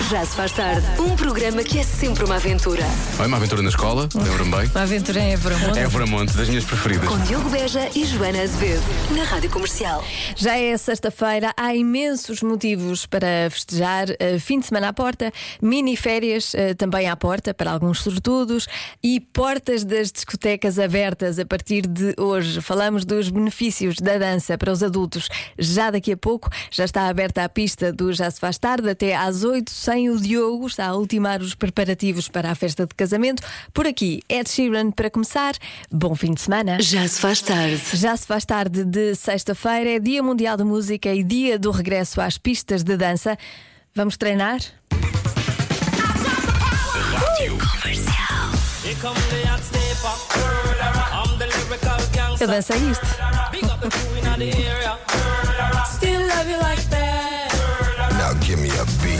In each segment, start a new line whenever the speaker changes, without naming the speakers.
Já se faz tarde. Um programa que é sempre uma aventura.
Olha, uma aventura na escola, lembro-me bem.
Uma aventura em Evramonte.
Évora Monte, das minhas preferidas.
Com Diogo Beja e Joana Azevedo. Na Rádio Comercial.
Já é sexta-feira, há imensos motivos para festejar. Uh, fim de semana à porta, mini férias uh, também à porta para alguns sortudos e portas das discotecas abertas a partir de hoje. Falamos dos benefícios da dança para os adultos. Já daqui a pouco já está aberta a pista do Já se faz tarde até às 8 sem o Diogo. Está a ultimar os preparativos para a festa de casamento. Por aqui, Ed Sheeran para começar. Bom fim de semana.
Já se faz tarde.
Já se faz tarde de sexta-feira, é Dia Mundial de Música e dia do regresso às pistas de dança. Vamos treinar?
Here come the hot stepper. I'm the lyrical gangster.
Eu dancei isto.
Still love you like that.
Give me a beat.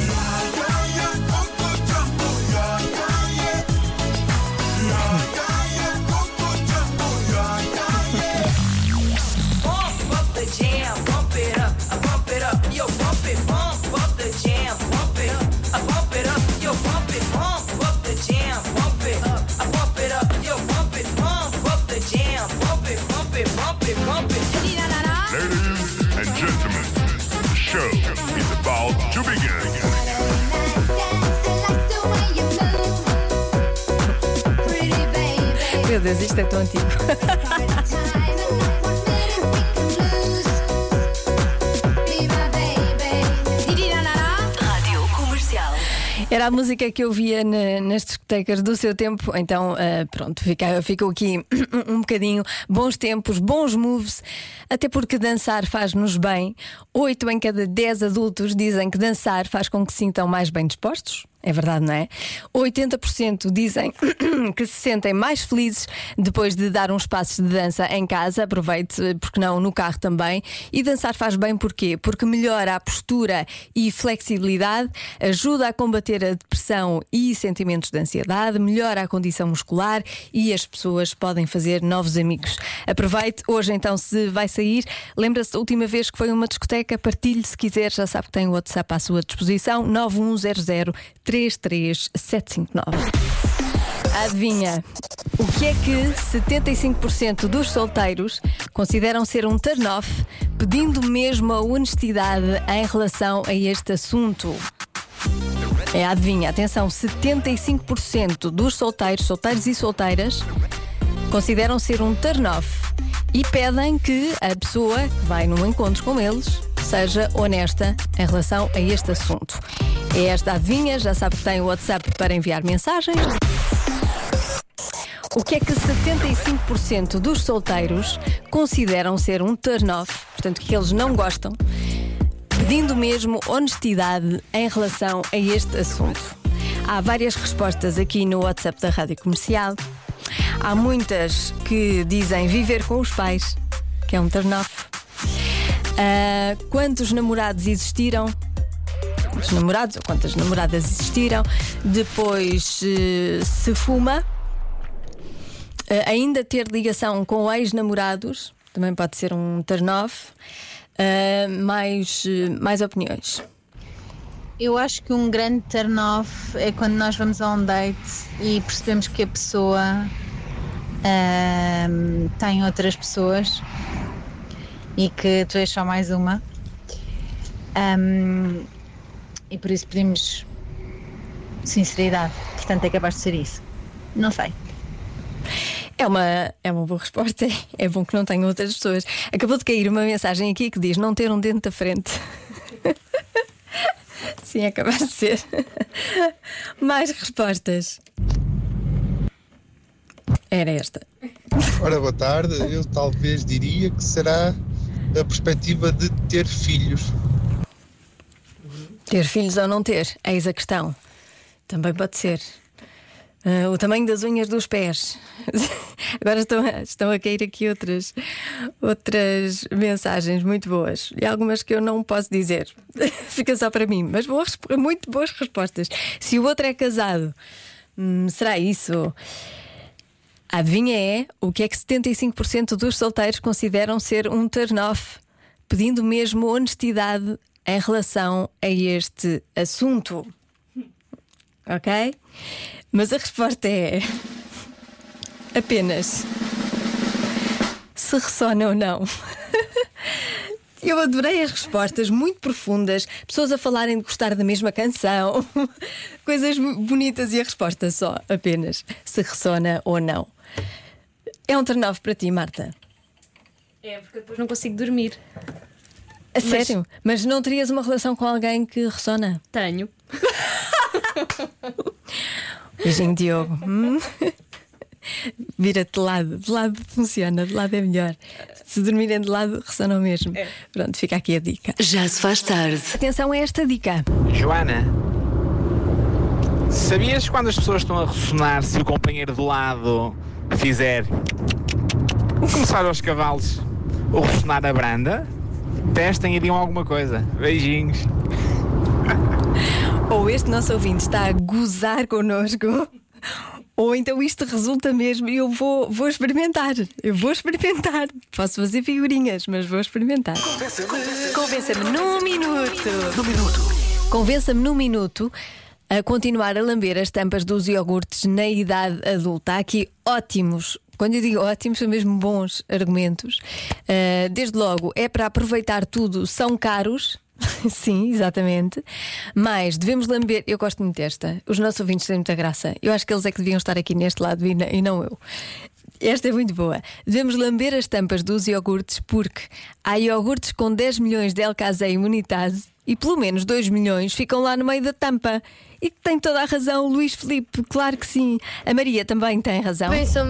Bump up the jam, bump it up, bump it up, yo bump it, bump up the jam,
Deus, isto é tão antigo. Era a música que eu via na- nas discotecas do seu tempo, então ah, pronto, fica, ficou aqui um bocadinho. Bons tempos, bons moves, até porque dançar faz-nos bem. Oito em cada dez adultos dizem que dançar faz com que se sintam mais bem dispostos. É verdade, não é? 80% dizem que se sentem mais felizes depois de dar uns passos de dança em casa. Aproveite, porque não, no carro também. E dançar faz bem porquê? Porque melhora a postura e flexibilidade, ajuda a combater a depressão e sentimentos de ansiedade, melhora a condição muscular e as pessoas podem fazer novos amigos. Aproveite, hoje então, se vai sair, lembra-se da última vez que foi uma discoteca, partilhe se quiser, já sabe que tem o WhatsApp à sua disposição, 9100 33759. Adivinha, o que é que 75% dos solteiros consideram ser um turn-off, pedindo mesmo a honestidade em relação a este assunto? É, adivinha, atenção, 75% dos solteiros, solteiros e solteiras, consideram ser um turn-off e pedem que a pessoa que vai num encontro com eles seja honesta em relação a este assunto. É esta adivinha, já sabe que tem o WhatsApp para enviar mensagens. O que é que 75% dos solteiros consideram ser um turn-off, portanto, que eles não gostam, pedindo mesmo honestidade em relação a este assunto? Há várias respostas aqui no WhatsApp da Rádio Comercial. Há muitas que dizem viver com os pais, que é um turn-off. Ah, quantos namorados existiram? Quantos namorados ou quantas namoradas existiram? Depois eh, se fuma. Ah, ainda ter ligação com ex-namorados também pode ser um turn-off. Ah, mais, eh, mais opiniões.
Eu acho que um grande turn off é quando nós vamos a um date e percebemos que a pessoa ahm, tem outras pessoas e que tu és só mais uma. Ahm, e por isso pedimos sinceridade. Portanto, é capaz de ser isso. Não sei.
É uma, é uma boa resposta. É bom que não tenham outras pessoas. Acabou de cair uma mensagem aqui que diz não ter um dente da frente. Sim, é capaz de ser. Mais respostas. Era esta.
Ora, boa tarde. Eu talvez diria que será a perspectiva de ter filhos.
Ter filhos ou não ter? Eis a questão. Também pode ser. Ah, o tamanho das unhas dos pés. Agora estão, a- estão a cair aqui outras, outras mensagens muito boas. E algumas que eu não posso dizer. Fica só para mim. Mas boas, muito boas respostas. Se o outro é casado, hum, será isso? A adivinha é o que é que 75% dos solteiros consideram ser um turn-off, pedindo mesmo honestidade em relação a este assunto. ok? Mas a resposta é apenas se ressona ou não. Eu adorei as respostas, muito profundas, pessoas a falarem de gostar da mesma canção, coisas bonitas e a resposta só, apenas se ressona ou não. É um turn para ti, Marta.
É, porque depois não consigo dormir.
A sério? Mas não terias uma relação com alguém que ressona?
Tenho.
Beijinho, Diogo. Hum? Vira-te de lado, de lado funciona, de lado é melhor. Se dormirem de lado, ressonam mesmo. Pronto, fica aqui a dica.
Já se faz tarde.
Atenção a esta dica.
Joana, sabias quando as pessoas estão a ressonar se o companheiro do lado fizer começar aos cavalos ou ressonar a branda? Testem e digam alguma coisa. Beijinhos.
Ou este nosso ouvinte está a gozar connosco, ou então isto resulta mesmo e eu vou, vou experimentar. Eu vou experimentar. Posso fazer figurinhas, mas vou experimentar. Convença-me num minuto. Num minuto. Convença-me num minuto a continuar a lamber as tampas dos iogurtes na idade adulta. Há aqui ótimos. Quando eu digo ótimos, são mesmo bons argumentos. Uh, desde logo, é para aproveitar tudo, são caros. Sim, exatamente. Mas devemos lamber. Eu gosto muito desta. Os nossos ouvintes têm muita graça. Eu acho que eles é que deviam estar aqui neste lado e não- eu. Esta é muito boa. Devemos lamber as tampas dos iogurtes porque há iogurtes com 10 milhões de LKZ imunitase e pelo menos 2 milhões ficam lá no meio da tampa. E tem toda a razão, Luís Filipe, claro que sim. A Maria também tem razão.
Pensam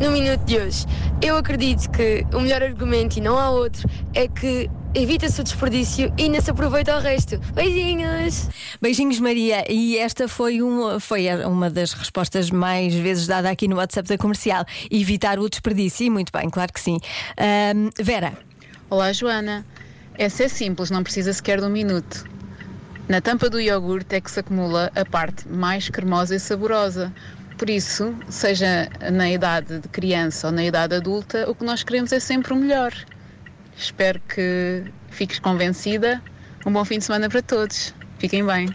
no minuto de hoje. Eu acredito que o melhor argumento, e não há outro, é que evita-se o desperdício e ainda se aproveita o resto. Beijinhos!
Beijinhos, Maria. E esta foi, um, foi uma das respostas mais vezes dada aqui no WhatsApp da comercial. Evitar o desperdício. E muito bem, claro que sim. Ahm, Vera.
Olá, Joana. Essa é simples, não precisa sequer de um minuto. Na tampa do iogurte é que se acumula a parte mais cremosa e saborosa. Por isso, seja na idade de criança ou na idade adulta, o que nós queremos é sempre o melhor. Espero que fiques convencida. Um bom fim de semana para todos. Fiquem bem.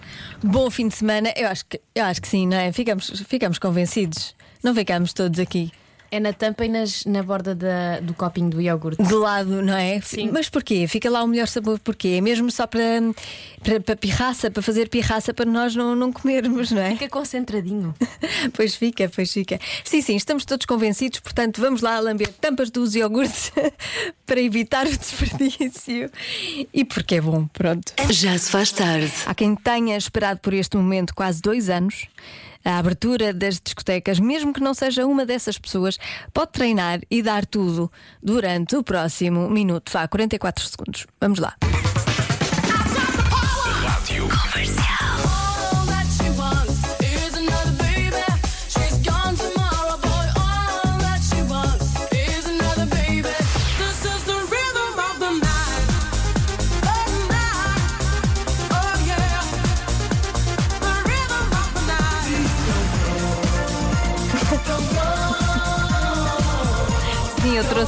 Bom fim de semana. Eu acho que, eu acho que sim, não é? Ficamos, ficamos convencidos. Não ficamos todos aqui.
É na tampa e nas- na borda da- do copinho do iogurte.
De lado, não é?
Sim.
Mas porquê? Fica lá o melhor sabor porquê? É mesmo só para, para, para pirraça, para fazer pirraça para nós não, não comermos, não é?
Fica concentradinho.
Pois fica, pois fica. Sim, sim, estamos todos convencidos, portanto, vamos lá lamber tampas dos iogurtes para evitar o desperdício. E porque é bom, pronto.
Já se faz tarde.
Há quem tenha esperado por este momento quase dois anos. A abertura das discotecas, mesmo que não seja uma dessas pessoas, pode treinar e dar tudo durante o próximo minuto. Vá, 44 segundos. Vamos lá.
Rádio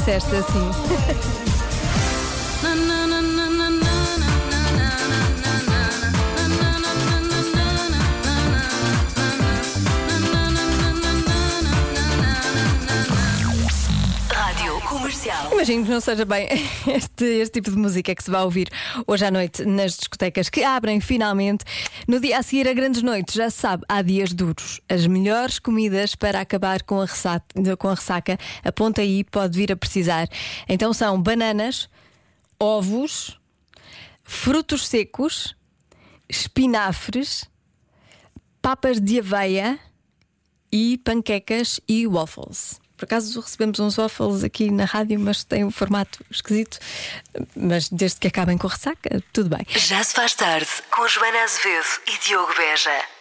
Sim, eu
Comercial.
Imagino que não seja bem este, este tipo de música que se vai ouvir hoje à noite nas discotecas que abrem finalmente. No dia a seguir a grandes noites, já se sabe, há dias duros. As melhores comidas para acabar com a, ressaca, com a ressaca, aponta aí, pode vir a precisar. Então são bananas, ovos, frutos secos, espinafres, papas de aveia e panquecas e waffles. Por acaso recebemos uns waffles aqui na rádio, mas tem um formato esquisito. Mas desde que acabem com a ressaca, tudo bem.
Já se faz tarde com Joana Azevedo e Diogo Beja.